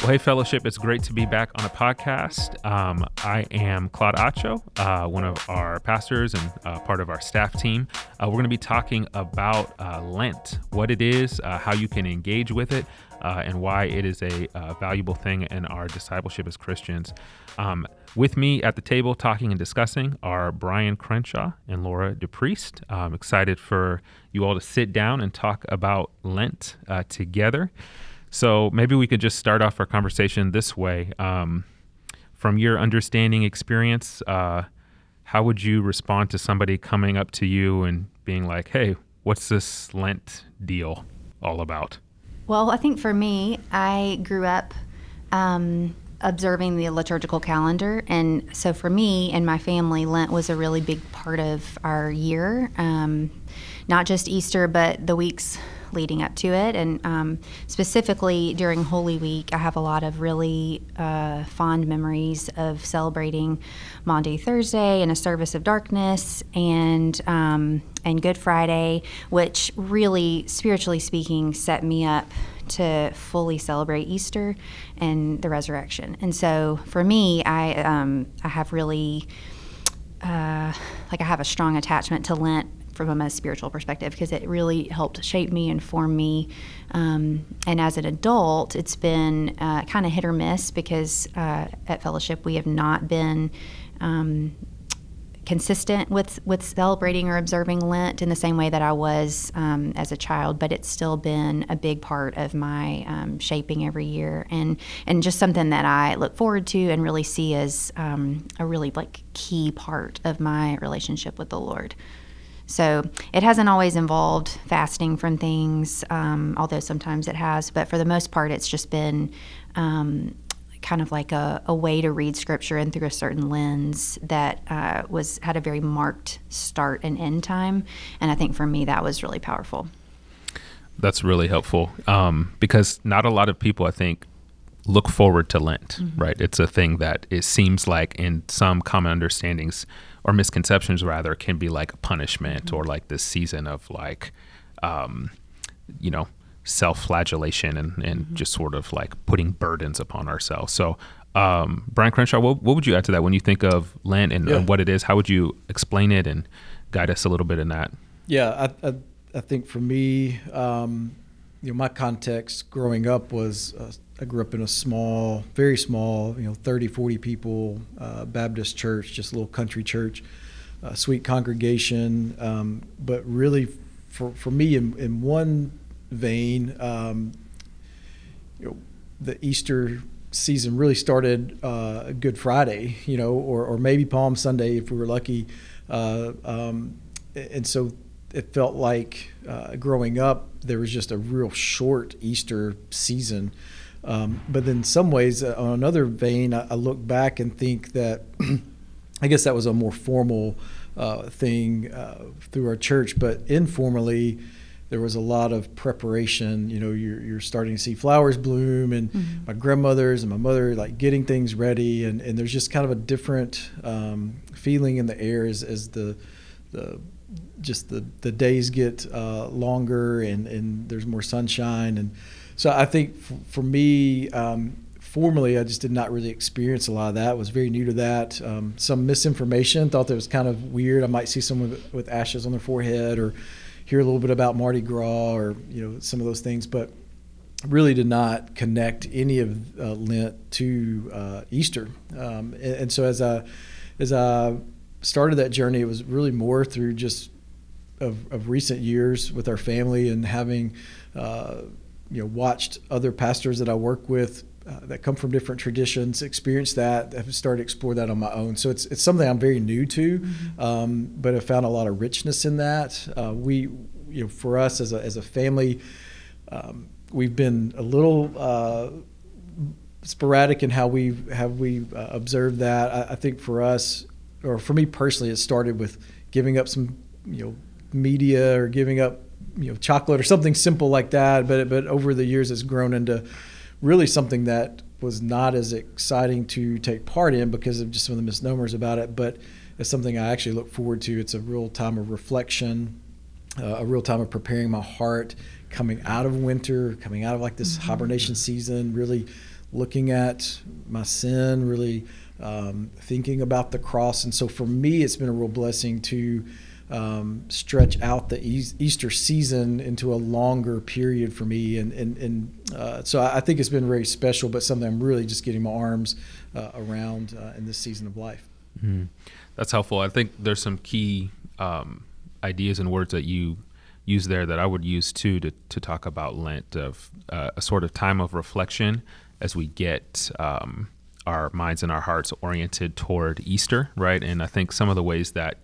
Well, hey, fellowship, it's great to be back on a podcast. Um, I am Claude Atcho, uh, one of our pastors and uh, part of our staff team. Uh, we're going to be talking about uh, Lent, what it is, uh, how you can engage with it, uh, and why it is a valuable thing in our discipleship as Christians. Um, with me at the table talking and discussing are Brian Crenshaw and Laura DePriest. I'm excited for you all to sit down and talk about Lent together. So maybe we could just start off our conversation this way. Um, from your understanding experience, uh, how would you respond to somebody coming up to you and being like, hey, what's this Lent deal all about? Well, I think for me, I grew up um, observing the liturgical calendar. And so for me and my family, Lent was a really big part of our year. Um, not just Easter, but the weeks leading up to it. And um, specifically during Holy Week, I have a lot of really uh, fond memories of celebrating Maundy Thursday and a service of darkness and um, and Good Friday, which really, spiritually speaking, set me up to fully celebrate Easter and the resurrection. And so for me, I um, I have really uh, like I have a strong attachment to Lent from a spiritual perspective because it really helped shape me and form me. Um, and as an adult, it's been uh, kind of hit or miss because uh, at Fellowship we have not been. Um, consistent with with celebrating or observing Lent in the same way that I was um, as a child, but it's still been a big part of my um, shaping every year, and and just something that I look forward to and really see as um, a really like key part of my relationship with the Lord. So it hasn't always involved fasting from things, um, although sometimes it has. But for the most part, it's just been um, kind of like a, a, way to read scripture and through a certain lens that uh, was had a very marked start and end time. And I think for me, that was really powerful. That's really helpful um, because not a lot of people, I think, look forward to Lent, mm-hmm. right? It's a thing that it seems like in some common understandings or misconceptions rather can be like a punishment mm-hmm. or like this season of like um, you know self-flagellation and, and mm-hmm. just sort of like putting burdens upon ourselves so um, brian crenshaw what, what, would you add to that when you think of lent and, yeah. and, what it is how would you explain it and guide us a little bit in that yeah i, I, I think for me um, you know my context growing up was uh, I grew up in a small, very small, you know, 30, 40 people uh, Baptist church, just a little country church, uh, sweet congregation. Um, but really, for, for me, in, in one vein, um, you know, the Easter season really started uh, Good Friday, you know, or, or maybe Palm Sunday if we were lucky. Uh, um, and so it felt like uh, growing up, there was just a real short Easter season. Um, but in some ways, uh, on another vein, I, I, look back and think that I guess that was a more formal uh, thing uh, through our church, but informally, there was a lot of preparation. You know, you're, you're starting to see flowers bloom, and mm-hmm. my grandmother's and my mother like getting things ready, and, and there's just kind of a different um, feeling in the air as, as the the just the, the days get uh, longer and, and there's more sunshine and so I think for, for me, um, formally, I just did not really experience a lot of that. I was very new to that. Um, some misinformation, thought that was kind of weird. I might see someone with, with, ashes on their forehead or hear a little bit about Mardi Gras or you know some of those things, but really did not connect any of uh, Lent to uh, Easter. Um, and, and, so as I as I started that journey, it was really more through just of, of recent years with our family and having. Uh, you know watched other pastors that I work with uh, that come from different traditions experience that have started to explore that on my own so it's it's something I'm very new to mm-hmm. um, but I found a lot of richness in that uh, we you know for us as a as a family um, we've been a little uh, sporadic in how we have we uh, observed that I, I think for us or for me personally it started with giving up some you know media or giving up you know chocolate or something simple like that. But but over the years, it's grown into really something that was not as exciting to take part in because of just some of the misnomers about it. But it's something I actually look forward to. It's a real time of reflection, uh, a real time of preparing my heart, coming out of winter, coming out of like this mm-hmm. hibernation season, really looking at my sin, really um, thinking about the cross. And so for me, it's been a real blessing to um, stretch out the Easter season into a longer period for me. And, and, and uh, so I think it's been very special, but something I'm really just getting my arms uh, around uh, in this season of life. Mm-hmm. That's helpful. I think there's some key um, ideas and words that you use there that I would use too to, to talk about Lent of uh, a sort of time of reflection as we get um, our minds and our hearts oriented toward Easter, right? And I think some of the ways that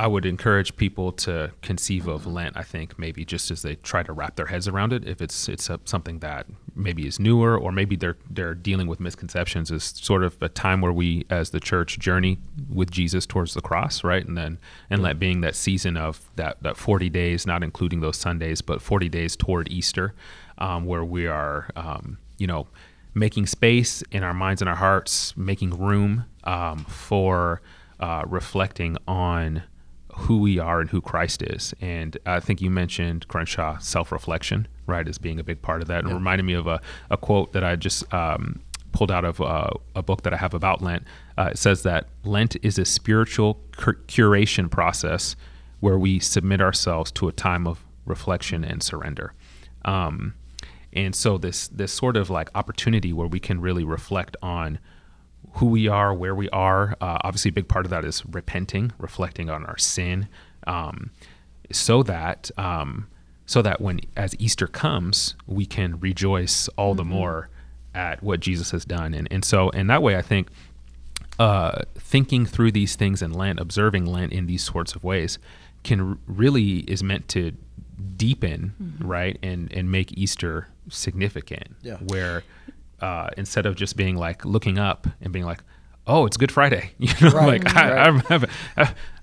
I would encourage people to conceive of Lent. I think maybe just as they try to wrap their heads around it, if it's it's a, something that maybe is newer, or maybe they're they're dealing with misconceptions, is sort of a time where we, as the church, journey with Jesus towards the cross, right? And then and Lent being that season of that that forty days, not including those Sundays, but forty days toward Easter, um, where we are, um, you know, making space in our minds and our hearts, making room um, for uh, reflecting on who we are and who Christ is. And I think you mentioned Crenshaw self reflection, right, as being a big part of that. And yeah. reminded me of a, a quote that I just um, pulled out of uh, a book that I have about Lent. Uh, it says that Lent is a spiritual cur- curation process where we submit ourselves to a time of reflection and surrender. Um, and so this this sort of like opportunity where we can really reflect on who we are, where we are. Uh, obviously, a big part of that is repenting, reflecting on our sin, um, so that um, so that when as Easter comes, we can rejoice all mm-hmm. the more at what Jesus has done. And and so in that way, I think uh, thinking through these things in Lent, observing Lent in these sorts of ways, can really is meant to deepen, mm-hmm. right, and and make Easter significant. Yeah. Where uh, instead of just being like looking up and being like, "Oh, it's Good Friday," you know, right, like right. I,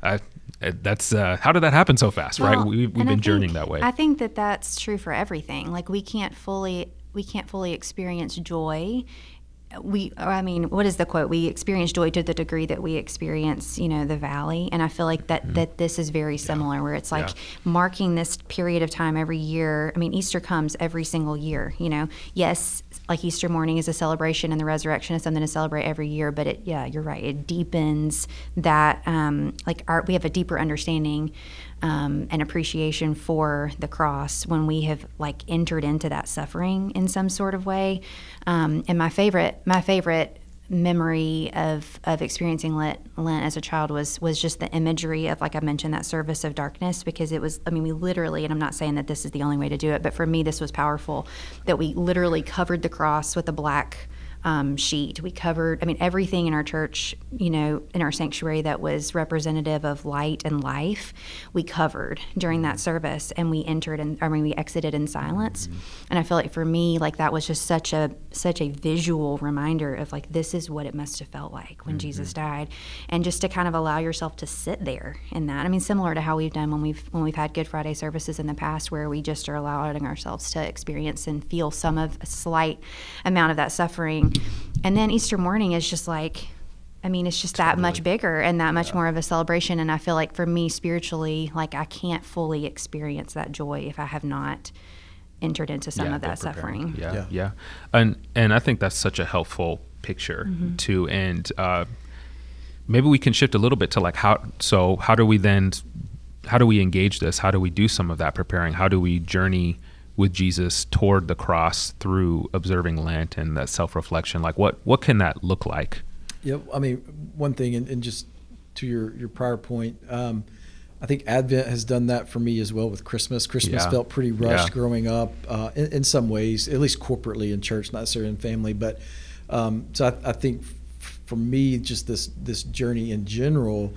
I, I, that's uh, how did that happen so fast, well, right? We, have been journeying that way. I think that that's true for everything. Like we can't fully we can't fully experience joy we i mean what is the quote we experience joy to the degree that we experience you know the valley and i feel like that mm-hmm. that this is very similar yeah. where it's like yeah. marking this period of time every year i mean easter comes every single year you know yes like easter morning is a celebration and the resurrection is something to celebrate every year but it yeah you're right it deepens that um like our we have a deeper understanding um, an appreciation for the cross when we have like entered into that suffering in some sort of way. Um, and my favorite, my favorite memory of of experiencing Lent, Lent as a child was was just the imagery of like I mentioned that service of darkness because it was I mean we literally and I'm not saying that this is the only way to do it but for me this was powerful that we literally covered the cross with a black um, sheet. We covered, I mean, everything in our church, you know, in our sanctuary that was representative of light and life, we covered during that service, and we entered and I mean, we exited in silence. Mm-hmm. And I feel like for me, like that was just such a such a visual reminder of like this is what it must have felt like when mm-hmm. Jesus died, and just to kind of allow yourself to sit there in that. I mean, similar to how we've done when we've when we've had Good Friday services in the past, where we just are allowing ourselves to experience and feel some of a slight amount of that suffering and then Easter morning is just like, I mean, it's just totally. that much bigger and that much yeah. more of a celebration. And I feel like for me, spiritually, like I can't fully experience that joy if I have not entered into some yeah, of that suffering. Yeah, yeah, yeah, and and I think that's such a helpful picture mm-hmm. too. And uh, maybe we can shift a little bit to like how. So how do we then? How do we engage this? How do we do some of that preparing? How do we journey? With Jesus toward the cross through observing Lent and that self reflection? Like, what what can that look like? Yeah, I mean, one thing, and, and just to your your prior point, um, I think Advent has done that for me as well with Christmas. Christmas yeah. felt pretty rushed yeah. growing up uh, in, in, some ways, at least corporately in church, not necessarily in family. But um, so I, I, think for me, just this this journey in general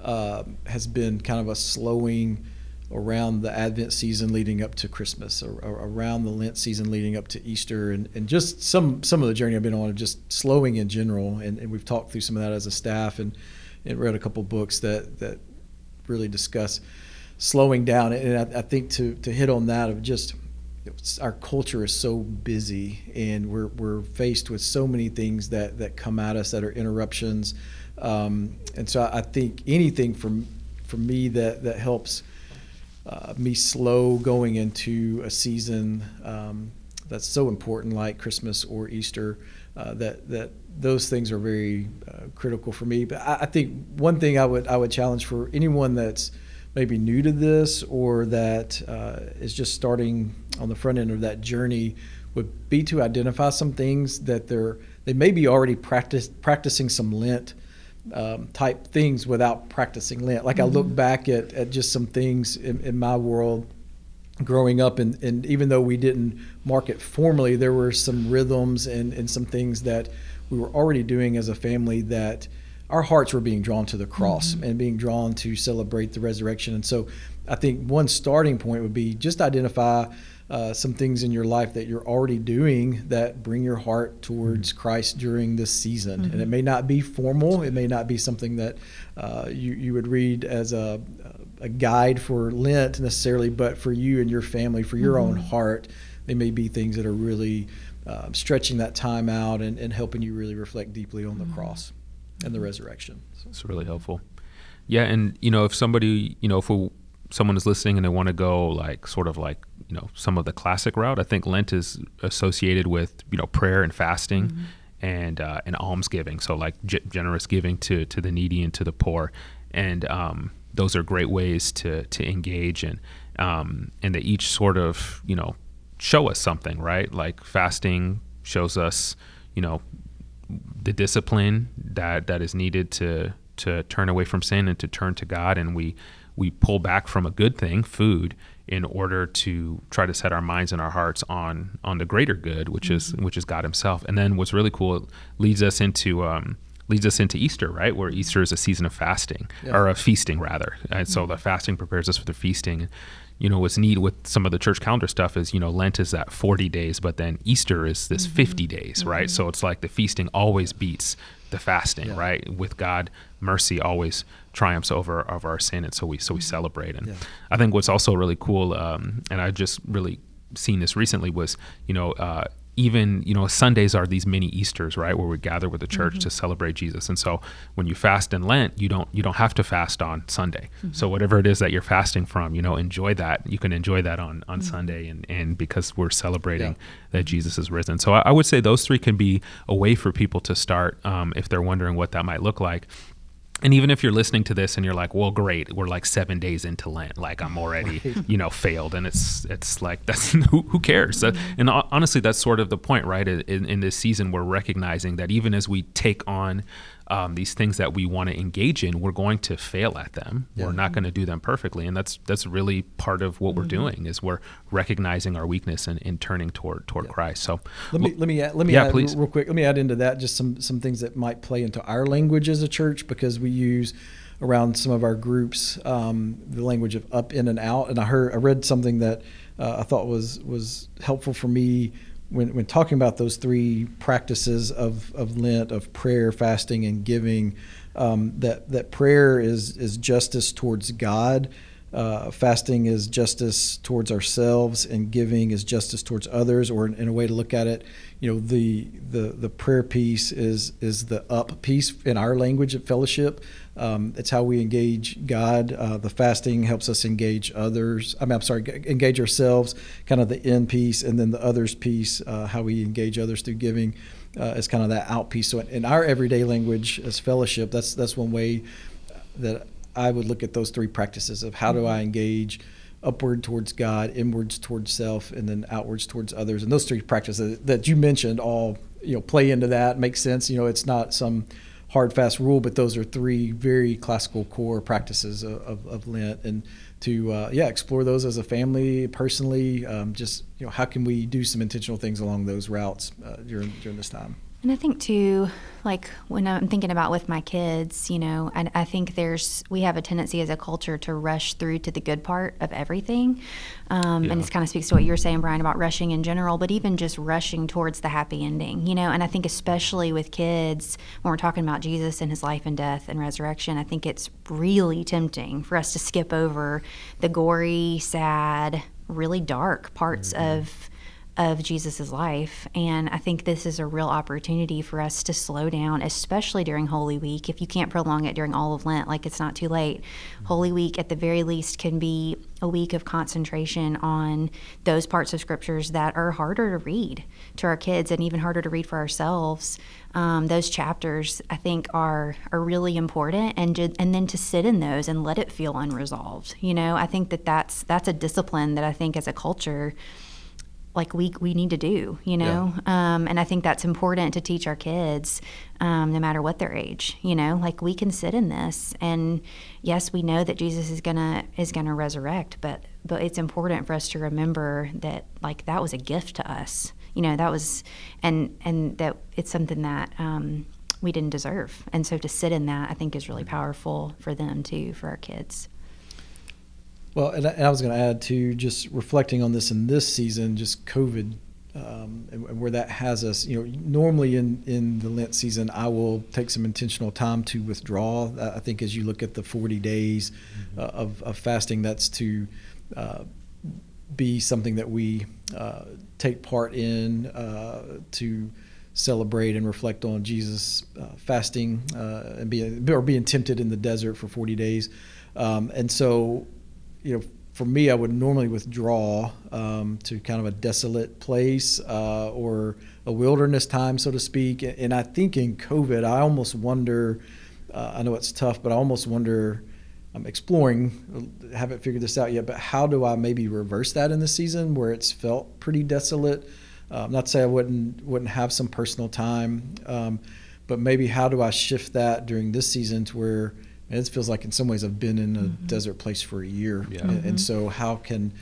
uh, has been kind of a slowing around the Advent season leading up to Christmas, or, or, around the Lent season leading up to Easter, and, and just some some of the journey I've been on of just slowing in general. And, and we've talked through some of that as a staff, and, and read a couple books that that really discuss slowing down. And I, I think to to hit on that of just our culture is so busy, and we're we're faced with so many things that that come at us that are interruptions. Um, and so I think anything from for me that that helps uh, me slow going into a season um, that's so important, like Christmas or Easter. Uh, that that those things are very uh, critical for me. But I, I, think one thing I would I would challenge for anyone that's maybe new to this or that uh, is just starting on the front end of that journey would be to identify some things that they're they may be already practice, practicing some Lent um, type things without practicing Lent. Like mm-hmm. I look mm-hmm. back at, at just some things in, in my world growing up and, and even though we didn't mark it formally there were some rhythms and, and some things that we were already doing as a family that our hearts were being drawn to the cross mm-hmm. and being drawn to celebrate the resurrection and so i think one starting point would be just identify uh, some things in your life that you're already doing that bring your heart towards mm-hmm. Christ during this season. Mm-hmm. And it mm-hmm. may not be formal, it may not be something that uh, you, you would read as a, a guide for Lent necessarily, but for you and your family, for your mm-hmm. own heart, they may be things that are really uh, stretching that time out and, and helping you really reflect deeply on the mm-hmm. cross and the resurrection. So. It's really helpful. Yeah, and you know, if somebody, you know, if we, someone is listening and they want to go like sort of like you know some of the classic route. I think Lent is associated with you know prayer and fasting. Mm-hmm. And, uh, and almsgiving, so like g- generous giving to, to the needy and to the poor, and um, those are great ways to to engage and um, and they each sort of you know show us something, right? Like fasting shows us, you know, the discipline that that is needed to to turn away from sin and to turn to God, and we we pull back from a good thing, food, in order to try to set our minds and our hearts on on the greater good, which mm-hmm. is which is God Himself. And then what's really cool it leads us into um, leads us into Easter, right? Where Easter is a season of fasting yeah. or of feasting rather. And so mm-hmm. the fasting prepares us for the feasting. You know what's neat with some of the church calendar stuff is you know Lent is that 40 days, but then Easter is this mm-hmm. 50 days, right? Mm-hmm. So it's like the feasting always beats the fasting, yeah. right? With God, mercy always triumphs over over our sin, and so we so we celebrate. And yeah. I think what's also really cool, um, and I just really seen this recently was you know. Uh, even you know Sundays are these mini Easter's, right, where we gather with the church mm-hmm. to celebrate Jesus. And so when you fast in Lent, you don't you don't have to fast on Sunday. Mm-hmm. So whatever it is that you're fasting from, you know, enjoy that. You can enjoy that on on mm-hmm. Sunday, and and because we're celebrating yeah. that Jesus is risen. So I, I, would say those three can be a way for people to start um, if they're wondering what that might look like and even if you're listening to this and you're like well great we're like seven days into lent like i'm already right. you know failed. And it's it's like that's who, who cares? And honestly that's sort of the point right? In, in this season we're recognizing that even as we take on um, these things that we want to engage in, we're going to fail at them. Yeah. We're not going to do them perfectly, and that's that's really part of what mm-hmm. we're doing is we're recognizing our weakness and, and turning toward toward yeah. Christ. So let me let me add, let me yeah, add please. real quick. Let me add into that just some some things that might play into our language as a church because we use around some of our groups um, the language of up in and out. And I heard I read something that uh, I thought was was helpful for me when, when talking about those three practices of, of Lent, of prayer, fasting, and giving, um, that, that prayer is, is justice towards God, uh, fasting is justice towards ourselves, and giving is justice towards others. Or in, in, a way to look at it, you know, the the the prayer piece is is the up piece in our language of fellowship. Um, it's how we engage God. Uh, the fasting helps us engage others. I mean, I'm sorry, engage ourselves. Kind of the in piece, and then the others piece, uh, how we engage others through giving, uh, is kind of that out piece. So in our everyday language as fellowship, that's that's one way that I would look at those three practices of how do I engage upward towards God, inwards towards self, and then outwards towards others. And those three practices that you mentioned all you know play into that. make sense. You know, it's not some hard fast rule, but those are three very classical core practices of, of, of Lent, and to uh, yeah explore those as a family, personally. Um, just you know, how can we do some intentional things along those routes uh, during during this time? And I think too, like when I'm thinking about with my kids, you know, I, I think there's we have a tendency as a culture to rush through to the good part of everything, um, yeah. and this kind of speaks to what you're saying, Brian, about rushing in general, but even just rushing towards the happy ending, you know. And I think especially with kids, when we're talking about Jesus and His life and death and resurrection, I think it's really tempting for us to skip over the gory, sad, really dark parts mm-hmm. of of Jesus' life. And I think this is a real opportunity for us to slow down, especially during Holy Week. If you can't prolong it during all of Lent, like it's not too late. Mm-hmm. Holy Week, at the very least, can be a week of concentration on those parts of scriptures that are harder to read to our kids and even harder to read for ourselves. Um, those chapters, I think, are are really important, and and then to sit in those and let it feel unresolved. You know, I think that that's that's a discipline that I think as a culture like we we need to do, you know. Yeah. Um, and I think that's important to teach our kids, um, no matter what their age. You know, like we can sit in this, and yes, we know that Jesus is gonna is gonna resurrect, but but it's important for us to remember that like that was a gift to us. You know, that was, and and that it's something that. Um, we didn't deserve. And so to sit in that, I think, is really powerful for them too, for our kids. Well, and I, and I was going to add to just reflecting on this in this season, just COVID um, and, and, where that has us. You know, normally in, in the Lent season, I will take some intentional time to withdraw. I think as you look at the 40 days mm-hmm. uh, of, of fasting, that's to uh, be something that we uh, take part in uh, to celebrate and reflect on Jesus uh, fasting uh, and being or being tempted in the desert for 40 days. Um, and so you know, for me, I would normally withdraw um, to kind of a desolate place uh, or a wilderness time, so to speak. And I think in COVID, I almost wonder. Uh, I know it's tough, but I almost wonder. I'm exploring, haven't figured this out yet, but how do I maybe reverse that in the season where it's felt pretty desolate? Um, not to say I wouldn't wouldn't have some personal time, um, but maybe how do I shift that during this season to where it feels like in some ways I've been in a mm-hmm. desert place for a year, yeah. and, mm-hmm. and, so how can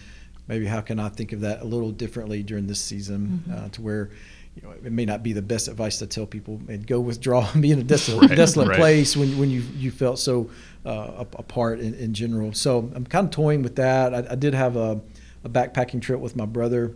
maybe how can I think of that a little differently during this season mm-hmm. uh, to where you know, it may not be the best advice to tell people and go withdraw and be in a desolate, right, desolate right. place when, when you, you felt so uh, apart in, in general. So I'm kind of toying with that. I, I did have a, a, backpacking trip with my brother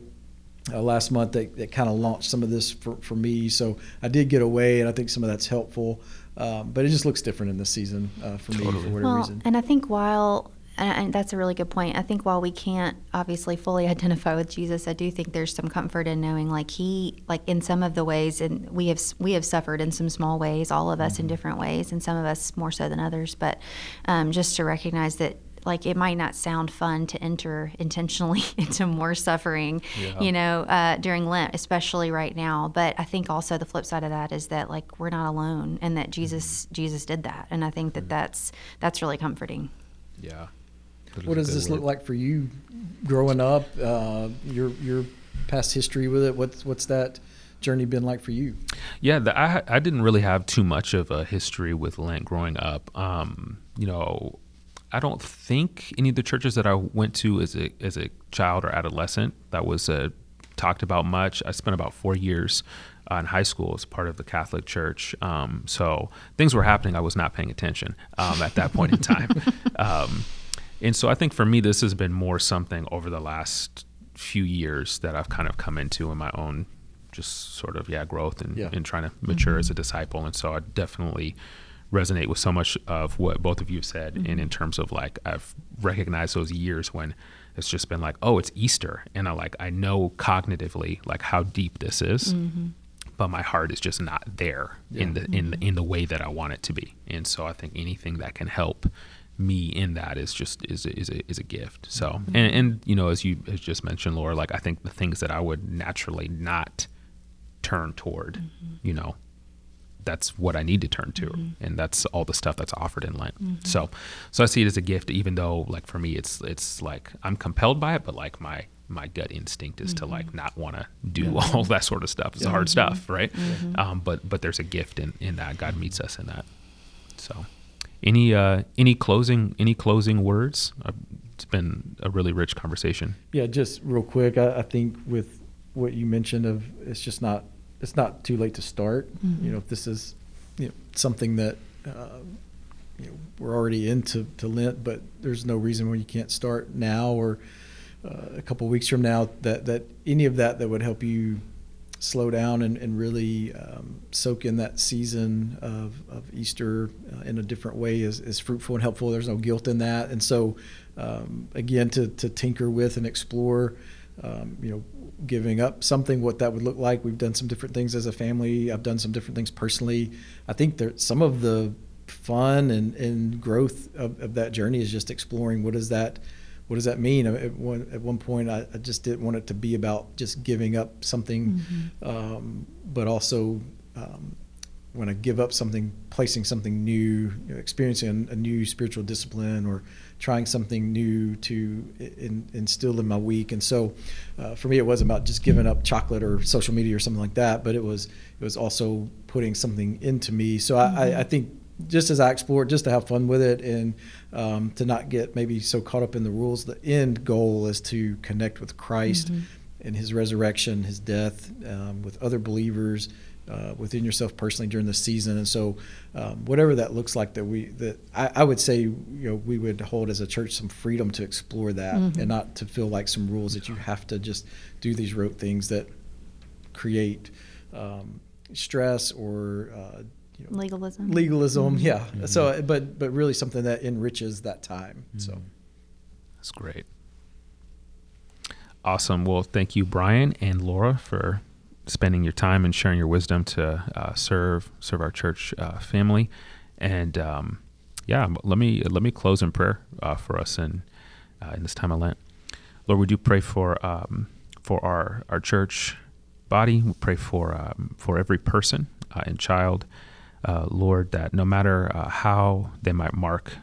uh, last month that, that kind of launched some of this for, for me. So I did get away, and I think some of that's helpful. Um, but it just looks different in this season uh, for totally. me for whatever well, reason. And I think while and that's a really good point. I think while we can't obviously fully identify with Jesus, I do think there's some comfort in knowing like he like in some of the ways and we have we have suffered in some small ways, all of us mm-hmm. in different ways, and some of us more so than others. But um, just to recognize that like it might not sound fun to enter intentionally into more suffering, yeah. you know, uh, during Lent, especially right now. But I think also the flip side of that is that like we're not alone, and that Jesus mm-hmm. Jesus did that, and I think that mm-hmm. that's that's really comforting. Yeah. What does this word. look like for you, growing up? Uh, your your past history with it. What's what's that? journey been like for you? Yeah, the, I I didn't really have too much of a history with Lent growing up. Um, you know, I don't think any of the churches that I went to as a as a child or adolescent that was uh, talked about much. I spent about four years uh, in high school as part of the Catholic Church, um, so things were happening. I was not paying attention um, at that point in time, um, and so I think for me this has been more something over the last few years that I've kind of come into in my own just sort of yeah growth and, yeah. and trying to mature mm-hmm. as a disciple, and so I definitely resonate with so much of what both of you have said mm-hmm. and in terms of like I've recognized those years when it's just been like oh it's Easter and I like I know cognitively like how deep this is mm-hmm. but my heart is just not there yeah. in the mm-hmm. in the, in the way that I want it to be and so I think anything that can help me in that is just is a, is a, is a gift so mm-hmm. and, and you know as you as just mentioned Laura like I think the things that I would naturally not turn toward mm-hmm. you know that's what I need to turn to, mm-hmm. and that's all the stuff that's offered in Lent. Mm-hmm. So, so I see it as a gift, even though like for me, it's it's like I'm compelled by it, but like my my gut instinct is mm-hmm. to like not want to do yeah. all that sort of stuff. It's yeah. hard stuff, mm-hmm. right? Mm-hmm. Um, but but there's a gift in in that. God meets us in that. So, any uh, any closing any closing words? Uh, it's been a really rich conversation. Yeah, just real quick, I, I think with what you mentioned of it's just not it's not too late to start. Mm-hmm. You know, if this is you know, something that uh, you know, we're already into to Lent, but there's no reason why you can't start now or uh, a couple weeks from now. That that any of that that would help you slow down and, and really um, soak in that season of, of Easter uh, in a different way is, is fruitful and helpful. There's no guilt in that, and so um, again to to tinker with and explore um, you know, giving up something, what that would look like. We've done some different things as a family. I've done some different things personally. I think there some of the fun and, and growth of, of that journey is just exploring what does that what does that mean? At one, at one point, I, I, just didn't want it to be about just giving up something, mm-hmm. um, but also um, when I give up something, placing something new, you know, experiencing a, new spiritual discipline, or trying something new to in, instill in my week. And so, uh, for me, it wasn't about just giving up chocolate or social media or something like that, but it was it was also putting something into me. So mm-hmm. I, I, think just as I explore, just to have fun with it and um, to not get maybe so caught up in the rules. The end goal is to connect with Christ mm-hmm. and His resurrection, His death, um, with other believers, uh, within yourself personally during the season. And so, um, whatever that looks like, that we that I, I, would say, you know, we would hold as a church some freedom to explore that mm-hmm. and not to feel like some rules that you have to just do these rote things that create um, stress or uh, you know, legalism. Legalism, mm-hmm. yeah. Mm-hmm. So, but but really something that enriches that time. Mm-hmm. So, that's great. Awesome. Well, thank you, Brian and Laura, for spending your time and sharing your wisdom to uh, serve serve our church uh, family. And um, yeah, let me let me close in prayer uh, for us in uh, in this time of Lent. Lord, we do pray for um, for our our church body. We pray for um, for every person uh, and child uh, Lord, that no matter how they might mark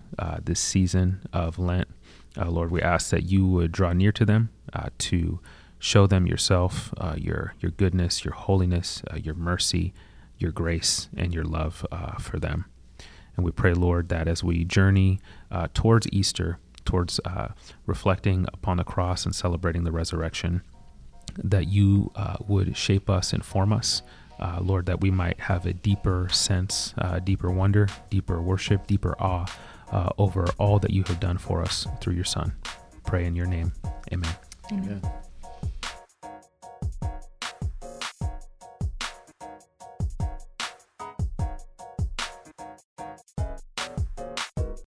this season of Lent, Lord, we ask that you would draw near to them to show them yourself, uh, your your goodness, your holiness, your mercy, your grace, and your love for them. And we pray, Lord, that as we journey towards Easter, towards reflecting upon the cross and celebrating the resurrection, that you would shape us and form us uh, Lord, that we might have a deeper sense, uh, deeper wonder, deeper worship, deeper awe uh, over all that you have done for us through your Son. Pray in your name. Amen. Amen.